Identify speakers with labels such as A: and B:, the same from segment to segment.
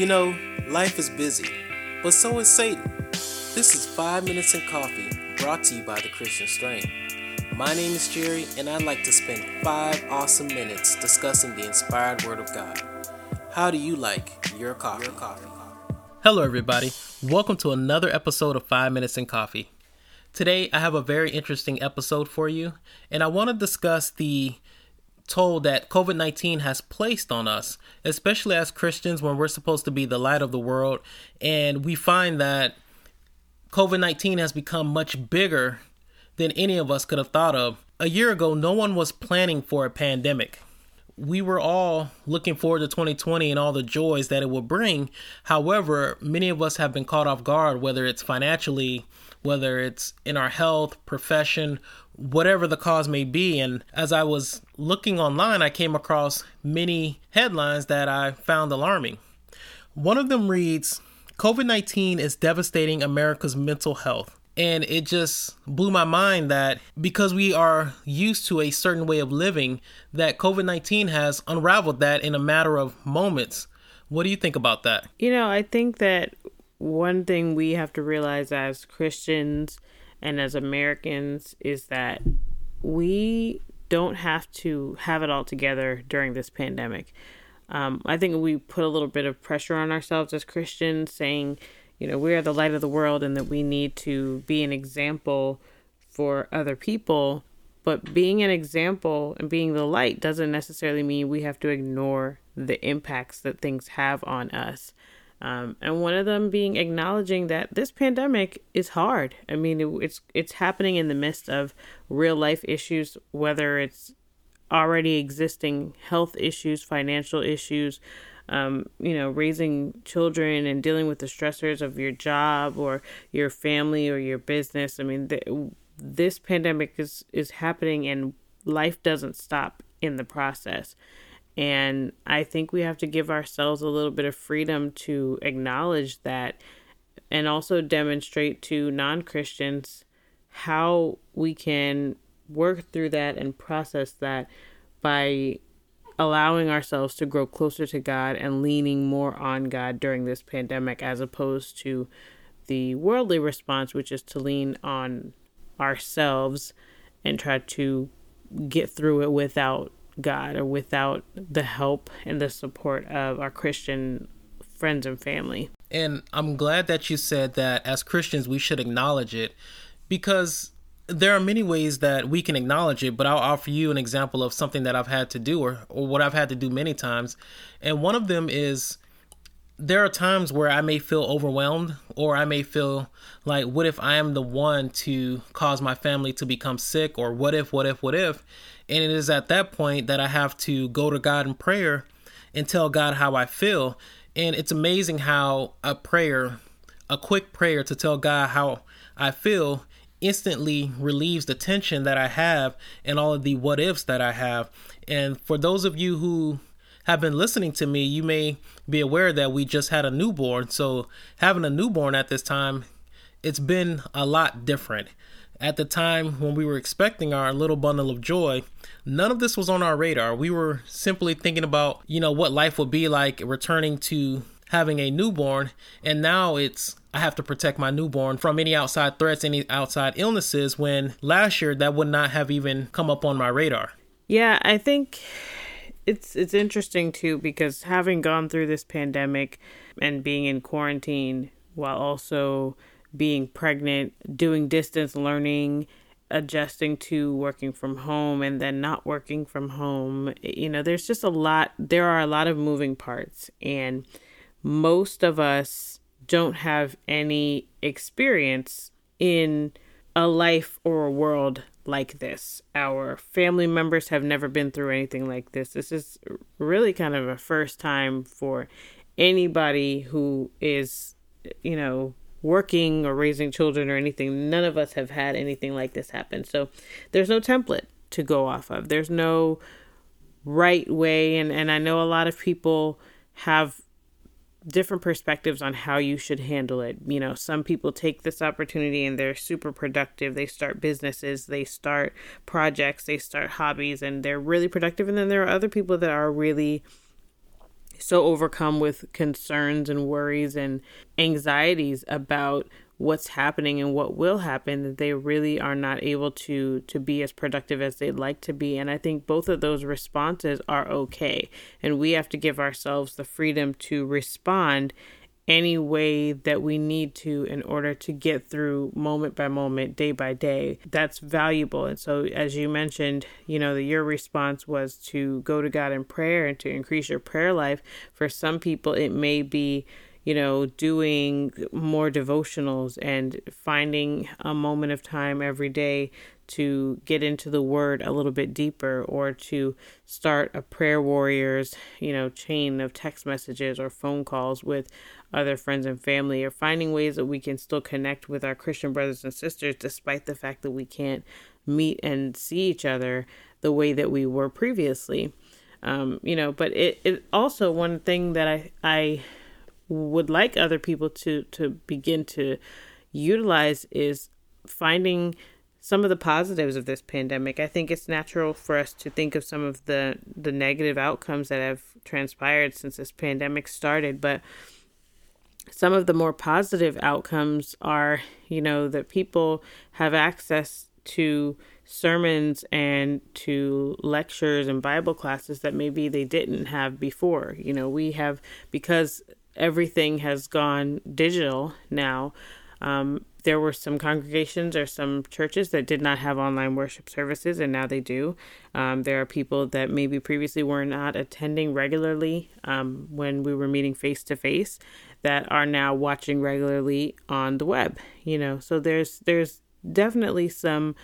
A: You know, life is busy, but so is Satan. This is 5 Minutes in Coffee, brought to you by the Christian Strength. My name is Jerry, and I'd like to spend 5 awesome minutes discussing the inspired Word of God. How do you like your coffee? Your coffee? Hello, everybody. Welcome to another episode of 5 Minutes in Coffee. Today, I have a very interesting episode for you, and I want to discuss the toll that COVID 19 has placed on us, especially as Christians when we're supposed to be the light of the world. And we find that COVID 19 has become much bigger than any of us could have thought of. A year ago, no one was planning for a pandemic. We were all looking forward to 2020 and all the joys that it will bring. However, many of us have been caught off guard, whether it's financially, whether it's in our health, profession, whatever the cause may be. And as I was looking online, I came across many headlines that I found alarming. One of them reads COVID 19 is devastating America's mental health. And it just blew my mind that because we are used to a certain way of living, that COVID 19 has unraveled that in a matter of moments. What do you think about that?
B: You know, I think that one thing we have to realize as Christians and as Americans is that we don't have to have it all together during this pandemic. Um, I think we put a little bit of pressure on ourselves as Christians, saying, you know, we are the light of the world and that we need to be an example for other people. But being an example and being the light doesn't necessarily mean we have to ignore the impacts that things have on us. Um, and one of them being acknowledging that this pandemic is hard. I mean, it, it's it's happening in the midst of real life issues, whether it's already existing health issues, financial issues, um, you know, raising children and dealing with the stressors of your job or your family or your business. I mean, the, this pandemic is is happening, and life doesn't stop in the process. And I think we have to give ourselves a little bit of freedom to acknowledge that and also demonstrate to non Christians how we can work through that and process that by allowing ourselves to grow closer to God and leaning more on God during this pandemic as opposed to the worldly response, which is to lean on ourselves and try to get through it without God or without the help and the support of our Christian friends and family.
A: And I'm glad that you said that as Christians, we should acknowledge it because there are many ways that we can acknowledge it, but I'll offer you an example of something that I've had to do or, or what I've had to do many times. And one of them is there are times where I may feel overwhelmed or I may feel like, what if I am the one to cause my family to become sick? Or what if, what if, what if? And it is at that point that I have to go to God in prayer and tell God how I feel. And it's amazing how a prayer, a quick prayer to tell God how I feel, instantly relieves the tension that I have and all of the what ifs that I have. And for those of you who have been listening to me, you may be aware that we just had a newborn. So having a newborn at this time, it's been a lot different at the time when we were expecting our little bundle of joy, none of this was on our radar. We were simply thinking about, you know, what life would be like returning to having a newborn. And now it's, I have to protect my newborn from any outside threats, any outside illnesses, when last year that would not have even come up on my radar.
B: Yeah, I think it's it's interesting too because having gone through this pandemic and being in quarantine while also being pregnant, doing distance learning, adjusting to working from home and then not working from home. You know, there's just a lot, there are a lot of moving parts, and most of us don't have any experience in a life or a world like this. Our family members have never been through anything like this. This is really kind of a first time for anybody who is, you know, working or raising children or anything. None of us have had anything like this happen. So there's no template to go off of. There's no right way and and I know a lot of people have different perspectives on how you should handle it. You know, some people take this opportunity and they're super productive. They start businesses, they start projects, they start hobbies and they're really productive and then there are other people that are really so overcome with concerns and worries and anxieties about what's happening and what will happen that they really are not able to to be as productive as they'd like to be and i think both of those responses are okay and we have to give ourselves the freedom to respond any way that we need to in order to get through moment by moment, day by day. That's valuable. And so, as you mentioned, you know, that your response was to go to God in prayer and to increase your prayer life. For some people, it may be you know, doing more devotionals and finding a moment of time every day to get into the word a little bit deeper or to start a prayer warriors, you know, chain of text messages or phone calls with other friends and family or finding ways that we can still connect with our Christian brothers and sisters despite the fact that we can't meet and see each other the way that we were previously. Um, you know, but it, it also one thing that I I would like other people to to begin to utilize is finding some of the positives of this pandemic. I think it's natural for us to think of some of the the negative outcomes that have transpired since this pandemic started, but some of the more positive outcomes are, you know, that people have access to sermons and to lectures and Bible classes that maybe they didn't have before. You know, we have because everything has gone digital now. Um, there were some congregations or some churches that did not have online worship services, and now they do. Um, there are people that maybe previously were not attending regularly um, when we were meeting face to face that are now watching regularly on the web. You know, so there's there's definitely some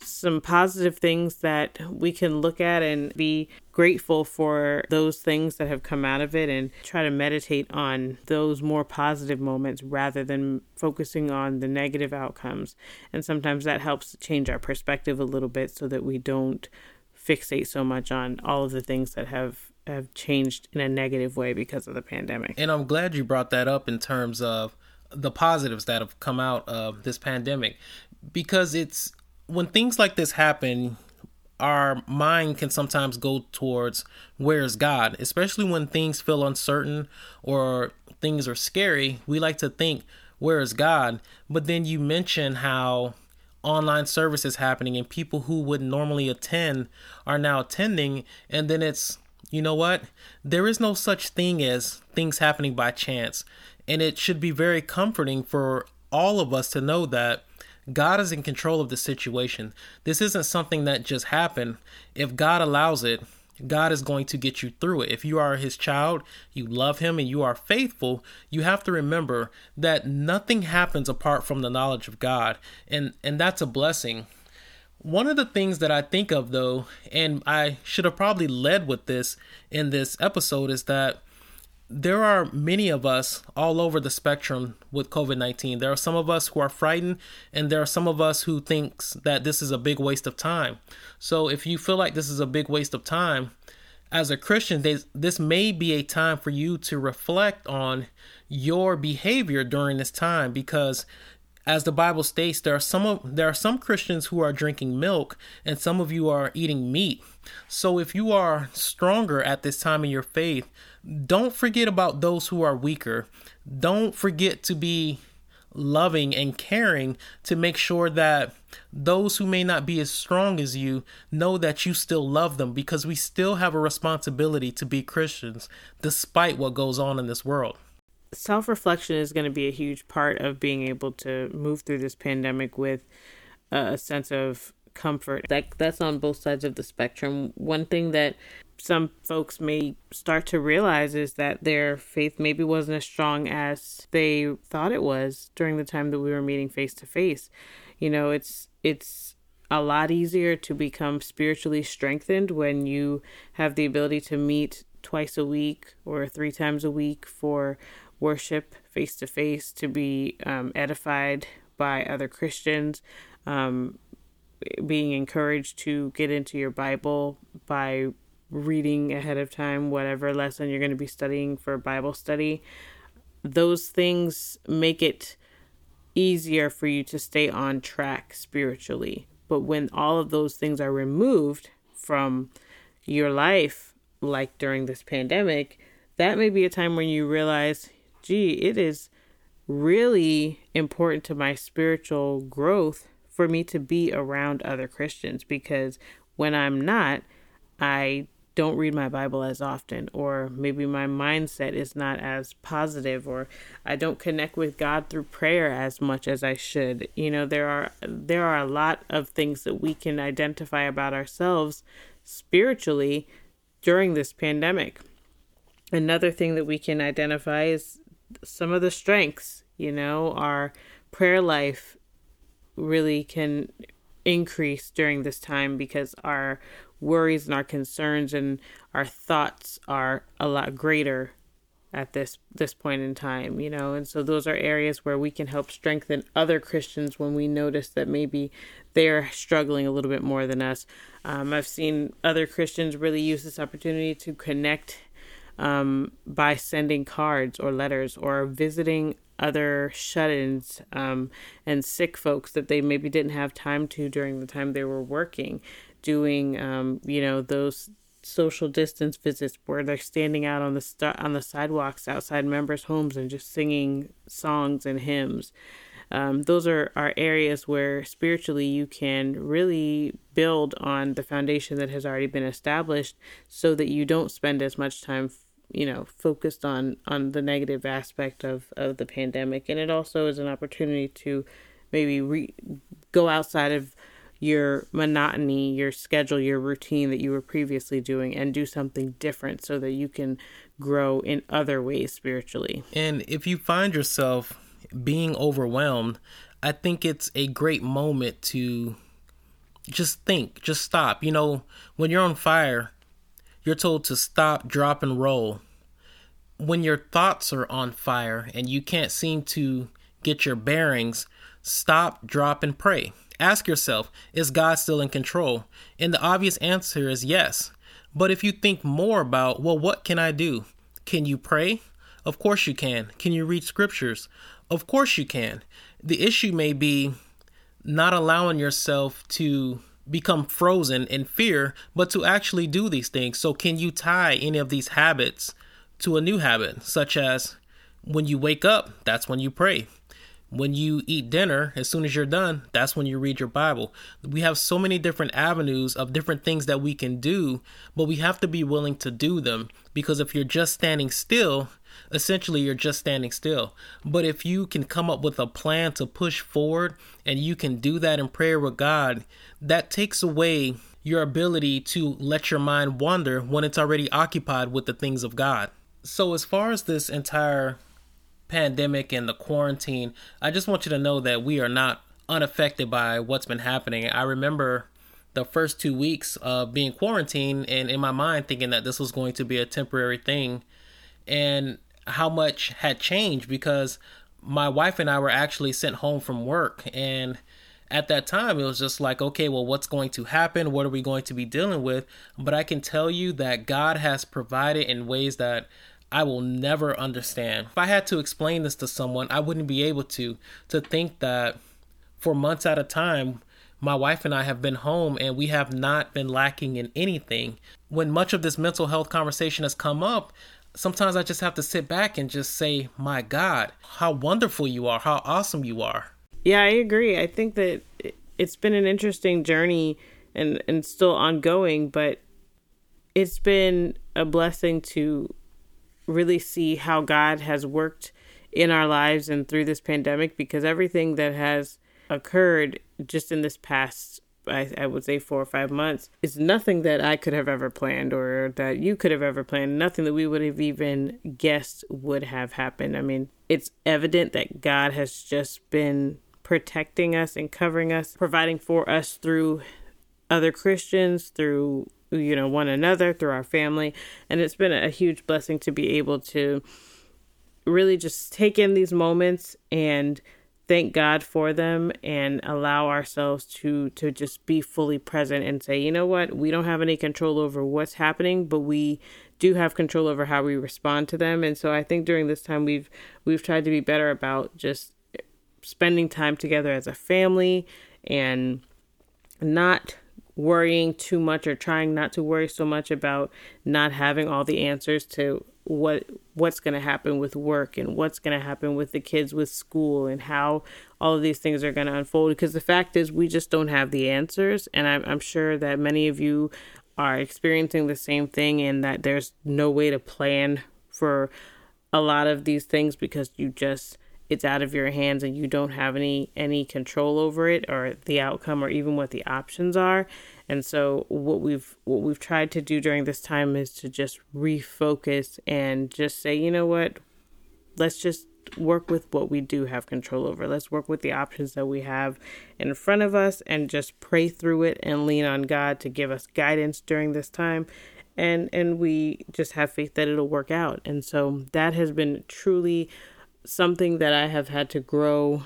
B: some positive things that we can look at and be grateful for those things that have come out of it and try to meditate on those more positive moments rather than focusing on the negative outcomes. And sometimes that helps change our perspective a little bit so that we don't fixate so much on all of the things that have have changed in a negative way because of the pandemic.
A: And I'm glad you brought that up in terms of the positives that have come out of this pandemic because it's when things like this happen, our mind can sometimes go towards where's God, especially when things feel uncertain or things are scary. We like to think, where is God? But then you mention how online services happening and people who would normally attend are now attending and then it's you know what there is no such thing as things happening by chance and it should be very comforting for all of us to know that God is in control of the situation. This isn't something that just happened. If God allows it, God is going to get you through it. If you are his child, you love him, and you are faithful, you have to remember that nothing happens apart from the knowledge of God. And and that's a blessing. One of the things that I think of though, and I should have probably led with this in this episode, is that there are many of us all over the spectrum with COVID-19. There are some of us who are frightened and there are some of us who thinks that this is a big waste of time. So if you feel like this is a big waste of time, as a Christian, this may be a time for you to reflect on your behavior during this time because as the Bible states, there are some of, there are some Christians who are drinking milk, and some of you are eating meat. So if you are stronger at this time in your faith, don't forget about those who are weaker. Don't forget to be loving and caring to make sure that those who may not be as strong as you know that you still love them because we still have a responsibility to be Christians despite what goes on in this world
B: self reflection is going to be a huge part of being able to move through this pandemic with a sense of comfort. That that's on both sides of the spectrum. One thing that some folks may start to realize is that their faith maybe wasn't as strong as they thought it was during the time that we were meeting face to face. You know, it's it's a lot easier to become spiritually strengthened when you have the ability to meet twice a week or three times a week for worship face to face, to be um, edified by other Christians, um, being encouraged to get into your Bible by reading ahead of time whatever lesson you're going to be studying for Bible study. Those things make it easier for you to stay on track spiritually. But when all of those things are removed from your life, like during this pandemic, that may be a time when you realize, gee, it is really important to my spiritual growth for me to be around other Christians because when I'm not, I don't read my Bible as often, or maybe my mindset is not as positive, or I don't connect with God through prayer as much as I should. You know, there are there are a lot of things that we can identify about ourselves spiritually during this pandemic. Another thing that we can identify is some of the strengths, you know, our prayer life really can increase during this time because our worries and our concerns and our thoughts are a lot greater at this this point in time you know? And so those are areas where we can help strengthen other christians when we notice that maybe they're struggling a little bit more than us. Um, i've seen other christians really use this opportunity to connect um, by sending cards or letters or visiting other shut-ins um, and sick folks that they maybe didn't have time to during the time they were working doing um, you know those social distance visits where they're standing out on the st- on the sidewalks outside members' homes and just singing songs and hymns. Um, those are, are areas where spiritually you can really build on the foundation that has already been established so that you don't spend as much time you know focused on on the negative aspect of of the pandemic and it also is an opportunity to maybe re- go outside of your monotony, your schedule, your routine that you were previously doing and do something different so that you can grow in other ways spiritually.
A: And if you find yourself being overwhelmed, I think it's a great moment to just think, just stop. You know, when you're on fire, you're told to stop, drop, and roll. When your thoughts are on fire and you can't seem to get your bearings, stop, drop, and pray. Ask yourself, is God still in control? And the obvious answer is yes. But if you think more about, well, what can I do? Can you pray? Of course you can. Can you read scriptures? Of course you can. The issue may be not allowing yourself to become frozen in fear, but to actually do these things. So, can you tie any of these habits to a new habit, such as when you wake up, that's when you pray when you eat dinner, as soon as you're done, that's when you read your Bible. We have so many different avenues of different things that we can do, but we have to be willing to do them because if you're just standing still, essentially you're just standing still. But if you can come up with a plan to push forward and you can do that in prayer with God, that takes away your ability to let your mind wander when it's already occupied with the things of God. So, as far as this entire pandemic and the quarantine, I just want you to know that we are not unaffected by what's been happening. I remember the first two weeks of being quarantined and in my mind thinking that this was going to be a temporary thing. And how much had changed because my wife and I were actually sent home from work. And at that time it was just like okay well what's going to happen? What are we going to be dealing with? But i can tell you that god has provided in ways that I will never understand. If I had to explain this to someone, I wouldn't be able to. To think that for months at a time, my wife and I have been home and we have not been lacking in anything. When much of this mental health conversation has come up, sometimes I just have to sit back and just say, My God, how wonderful you are, how awesome you are.
B: Yeah, I agree. I think that it's been an interesting journey and, and still ongoing, but it's been a blessing to really see how God has worked in our lives and through this pandemic because everything that has occurred just in this past I, I, would say four or five months is nothing that I could have ever planned or that you could have ever planned, nothing that we would have even guessed would have happened. I mean, it's evident that God has just been protecting us and covering us, providing for us through other Christians, through you know one another through our family and it's been a huge blessing to be able to really just take in these moments and thank God for them and allow ourselves to to just be fully present and say, you know what, we don't have any control over what's happening, but we do have control over how we respond to them. And so I think during this time we've we've tried to be better about just spending time together as a family and not worrying too much or trying not to worry so much about not having all the answers to what what's going to happen with work and what's going to happen with the kids with school and how all of these things are going to unfold. Because the fact is we just don't have the answers. And I'm, I'm sure that many of you are experiencing the same thing and that there's no way to plan for a lot of these things because you just it's out of your hands and you don't have any any control over it or the outcome or even what the options are. And so what we've what we've tried to do during this time is to just refocus and just say you know what? Let's just work with what we do have control over. Let's work with the options that we have in front of us and just pray through it and lean on god to give us guidance during this time. And and we just have faith that it'll work out. And so that has been truly something that I have had to grow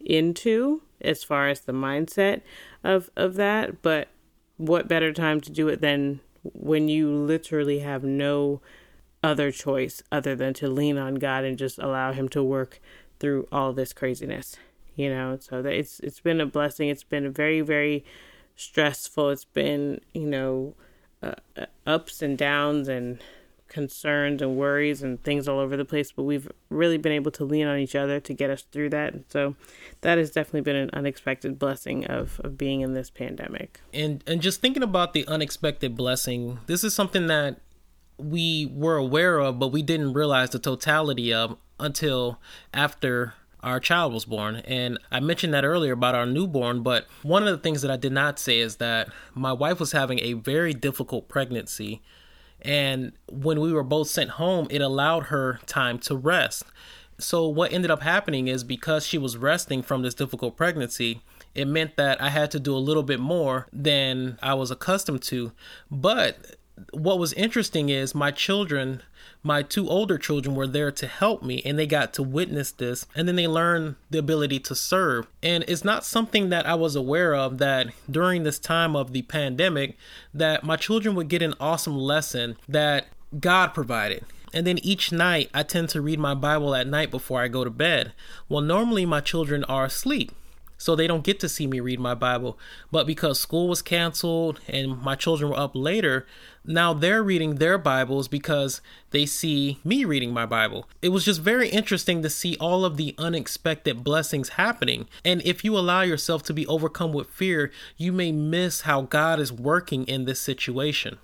B: into as far as the mindset of of that but what better time to do it than when you literally have no other choice other than to lean on God and just allow him to work through all this craziness you know? So that it's it's been a blessing. It's been very very stressful. It's been you know uh, uh ups and downs and concerns and worries and things all over the place, but we've really been able to lean on each other to get us through that. So that has definitely been an unexpected blessing of, of being in this pandemic.
A: And and just thinking about the unexpected blessing, this is something that we were aware of, but we didn't realize the totality of until after our child was born. And I mentioned that earlier about our newborn, but one of the things that I did not say is that my wife was having a very difficult pregnancy and when we were both sent home, it allowed her time to rest. So, what ended up happening is because she was resting from this difficult pregnancy, it meant that I had to do a little bit more than I was accustomed to. But what was interesting is my children my two older children were there to help me and they got to witness this and then they learned the ability to serve. And it's not something that i was aware of that during this time of the pandemic that my children would get an awesome lesson that god provided. And then each night i tend to read my bible at night before i go to bed. Well normally my children are asleep so they don't get to see me read my Bible. But because school was canceled and my children were up later, now they're reading their Bibles because they see me reading my Bible. It was just very interesting to see all of the unexpected blessings happening. And if you allow yourself to be overcome with fear, you may miss how God is working in this situation.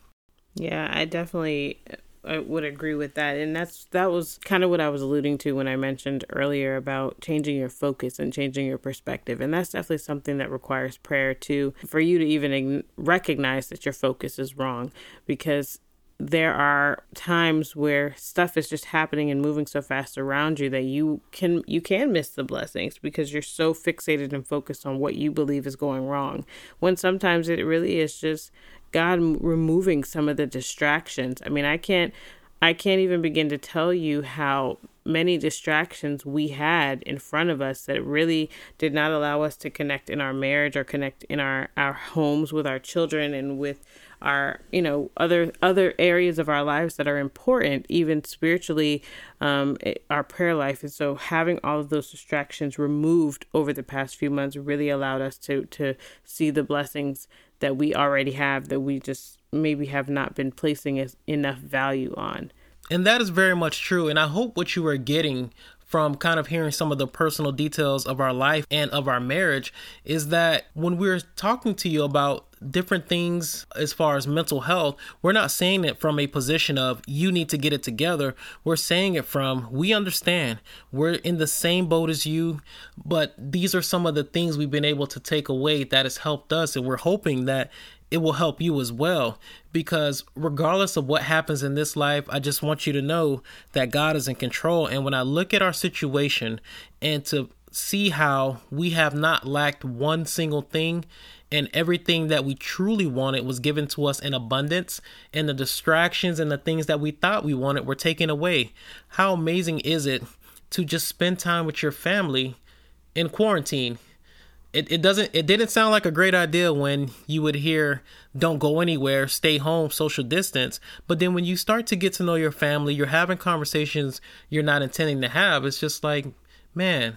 B: Yeah, I definitely I would agree with that. And that's that was kind of what I was alluding to when I mentioned earlier about changing your focus and changing your perspective. And that's definitely something that requires prayer too for you to even recognize that your focus is wrong because there are times where stuff is just happening and moving so fast around you that you can you can miss the blessings because you're so fixated and focused on what you believe is going wrong when sometimes it really is just God removing some of the distractions. I mean, I can't I can't even begin to tell you how many distractions we had in front of us that really did not allow us to connect in our marriage or connect in our our homes with our children and with our you know other other areas of our lives that are important even spiritually um it, our prayer life. And so having all of those distractions removed over the past few months really allowed us to to see the blessings that we already have that we just maybe have not been placing enough value on.
A: And that is very much true. And i hope what you are getting from kind of hearing some of the personal details of our life and of our marriage is that when we're talking to you about different things as far as mental health, we're not saying it from a position of you need to get it together. We're saying it from we understand we're in the same boat as you, but these are some of the things we've been able to take away that has helped us, and we're hoping that it will help you as well. Because regardless of what happens in this life, I just want you to know that God is in control. And when I look at our situation and to see how we have not lacked one single thing and everything that we truly wanted was given to us in abundance and the distractions and the things that we thought we wanted were taken away how amazing is it to just spend time with your family in quarantine it, it doesn't it didn't sound like a great idea when you would hear don't go anywhere stay home social distance. But then when you start to get to know your family you're having conversations you're not intending to have it's just like man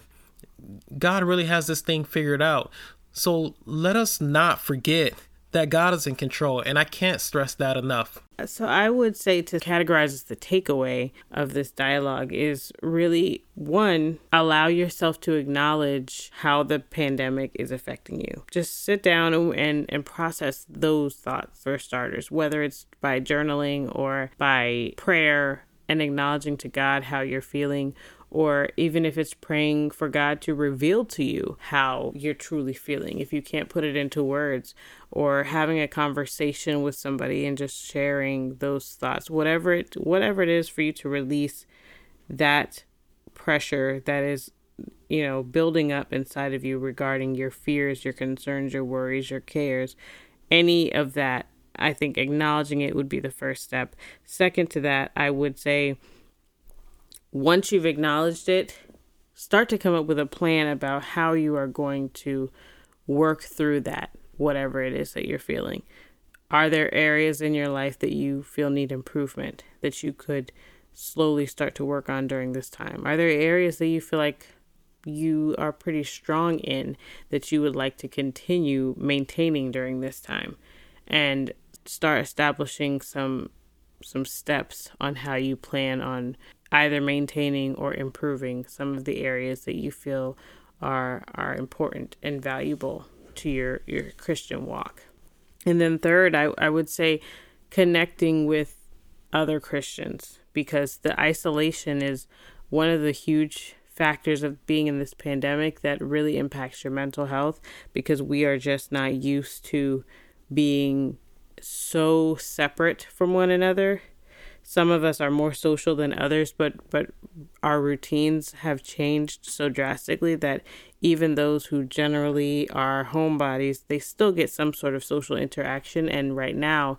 A: god really has this thing figured out. So let us not forget that God is in control, and I can't stress that enough.
B: So I would say to categorize the takeaway of this dialogue is really one, allow yourself to acknowledge how the pandemic is affecting you. Just sit down and, and process those thoughts for starters, whether it's by journaling or by prayer and acknowledging to God how you're feeling or even if it's praying for God to reveal to you how you're truly feeling, if you can't put it into words, or having a conversation with somebody and just sharing those thoughts, whatever it whatever it is for you to release that pressure that is you know building up inside of you regarding your fears, your concerns, your worries, your cares, any of that, I think acknowledging it would be the first step. Second to that, I would say once you've acknowledged it, start to come up with a plan about how you are going to work through that, whatever it is that you're feeling. Are there areas in your life that you feel need improvement that you could slowly start to work on during this time? Are there areas that you feel like you are pretty strong in that you would like to continue maintaining during this time? And start establishing some some steps on how you plan on either maintaining or improving some of the areas that you feel are are important and valuable to your your Christian walk. And then third, I, I would say connecting with other Christians because the isolation is one of the huge factors of being in this pandemic that really impacts your mental health because we are just not used to being so separate from one another. Some of us are more social than others but but our routines have changed so drastically that even those who generally are homebodies they still get some sort of social interaction. And right now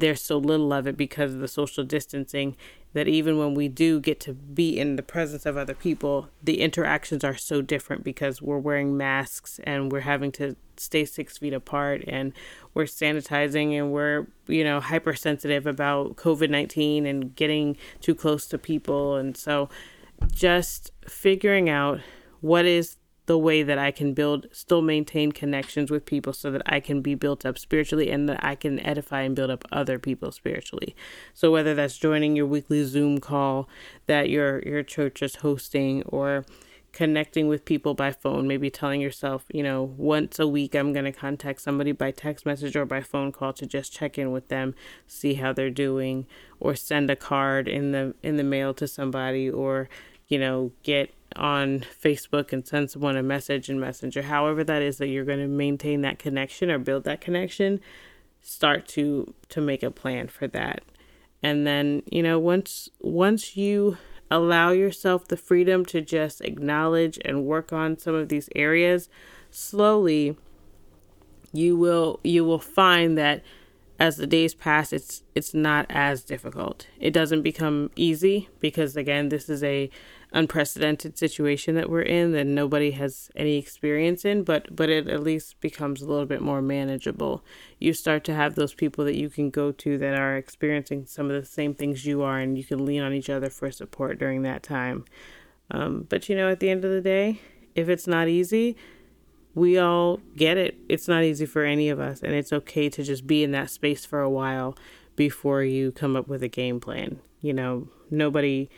B: there's so little of it because of the social distancing that even when we do get to be in the presence of other people, the interactions are so different because we're wearing masks and we're having to stay six feet apart and we're sanitizing and we're, you know, hypersensitive about COVID 19 and getting too close to people. And so just figuring out what is the way that I can build, still maintain connections with people so that I can be built up spiritually and that I can edify and build up other people spiritually. So whether that's joining your weekly Zoom call that your your church is hosting or connecting with people by phone, maybe telling yourself, you know, once a week I'm going to contact somebody by text message or by phone call to just check in with them, see how they're doing, or send a card in the in the mail to somebody or, you know, get on Facebook and send someone a message in Messenger, however that is that you're going to maintain that connection or build that connection, start to to make a plan for that. And then, you know, once once you allow yourself the freedom to just acknowledge and work on some of these areas, slowly you will you will find that as the days pass it's it's not as difficult. It doesn't become easy because again, this is a unprecedented situation that we're in that nobody has any experience in but but it at least becomes a little bit more manageable you start to have those people that you can go to that are experiencing some of the same things you are and you can lean on each other for support during that time um, but you know at the end of the day if it's not easy we all get it it's not easy for any of us and it's okay to just be in that space for a while before you come up with a game plan you know nobody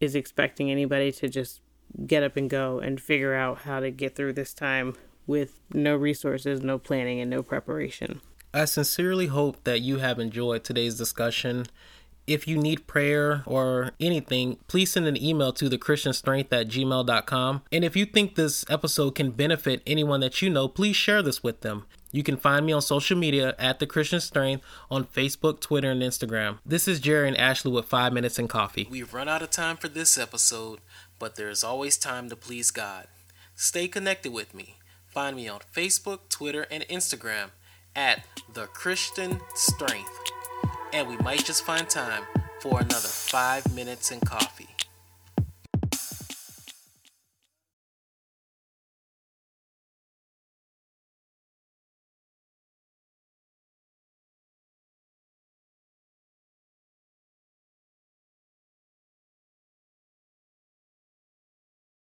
B: is expecting anybody to just get up and go and figure out how to get through this time with no resources, no planning, and no preparation.
A: I sincerely hope that you have enjoyed today's discussion. If you need prayer or anything, please send an email to thechristianstrength at gmail.com. And if you think this episode can benefit anyone that you know, please share this with them. You can find me on social media at The Christian Strength on Facebook, Twitter, and Instagram. This is Jerry and Ashley with 5 Minutes and Coffee. We've run out of time for this episode, but there is always time to please God. Stay connected with me. Find me on Facebook, Twitter, and Instagram at The Christian Strength. And we might just find time for another 5 Minutes in Coffee.